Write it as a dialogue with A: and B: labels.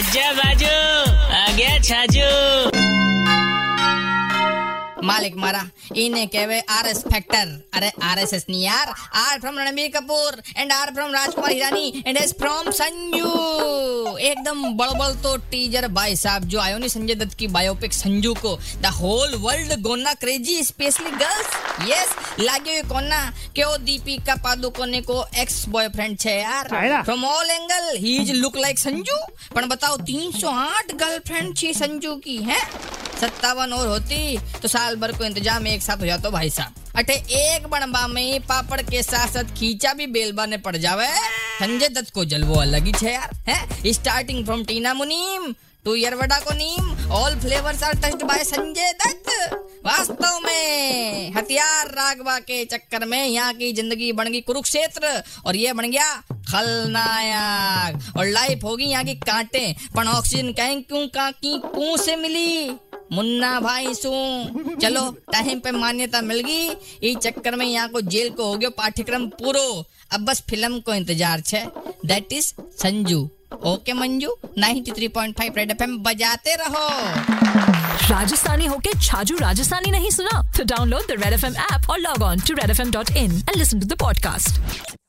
A: आजा बाजू आ गया छाजू।
B: मालिक मारा इन्हें कहवे आर एस फैक्टर अरे आर एस एस नहीं यार R from Ranbir Kapoor and R from Rajkumar Hirani and S from Sanju एकदम बड़बड़ तो टीजर भाई साहब जो आयो नहीं संजय दत्त की बायोपिक संजू को the whole world gonna crazy specially girls yes लागे हुए कोना के ओ दीपिका पादुकोने को एक्स बॉयफ्रेंड छे यार from all angle he is look like Sanju पर बताओ 308 गर्लफ्रेंड छी संजू की है सत्तावन और होती तो साल भर को इंतज़ाम एक साथ हो जाता तो भाई साहब। अठे एक बनबा में पापड़ के साथ साथ खींचा भी बेलबा ने पड़ जावे। संजय दत्त को जलवो अलग ही है यार, है? स्टार्टिंग फ्रॉम टीना मुनीम टू यरवडा को नीम all flavours are by Sanjay Dutt. वास्तव में हथियार रागवा के चक्कर में यहाँ की ज़िंदगी बन गई कुरुक्षेत्र, और ये बन गया खलनायक। और लाइफ होगी यहाँ की कांटे पर ऑक्सीजन कहीं क्यों का की कू से मिली? मुन्ना भाई सू। चलो, टाइम पे मान्यता मिल गई। इस चक्कर में यहाँ को जेल को हो गया, पाठ्यक्रम पूरो। अब बस फ़िल्म को इंतज़ार छे। That is Sanju. Okay Manju? 93.5 Red FM बजाते रहो।
C: राजस्थानी होके छाजू राजस्थानी नहीं सुना? तो download the Red F M app और log on to Red F M dot in and listen to the podcast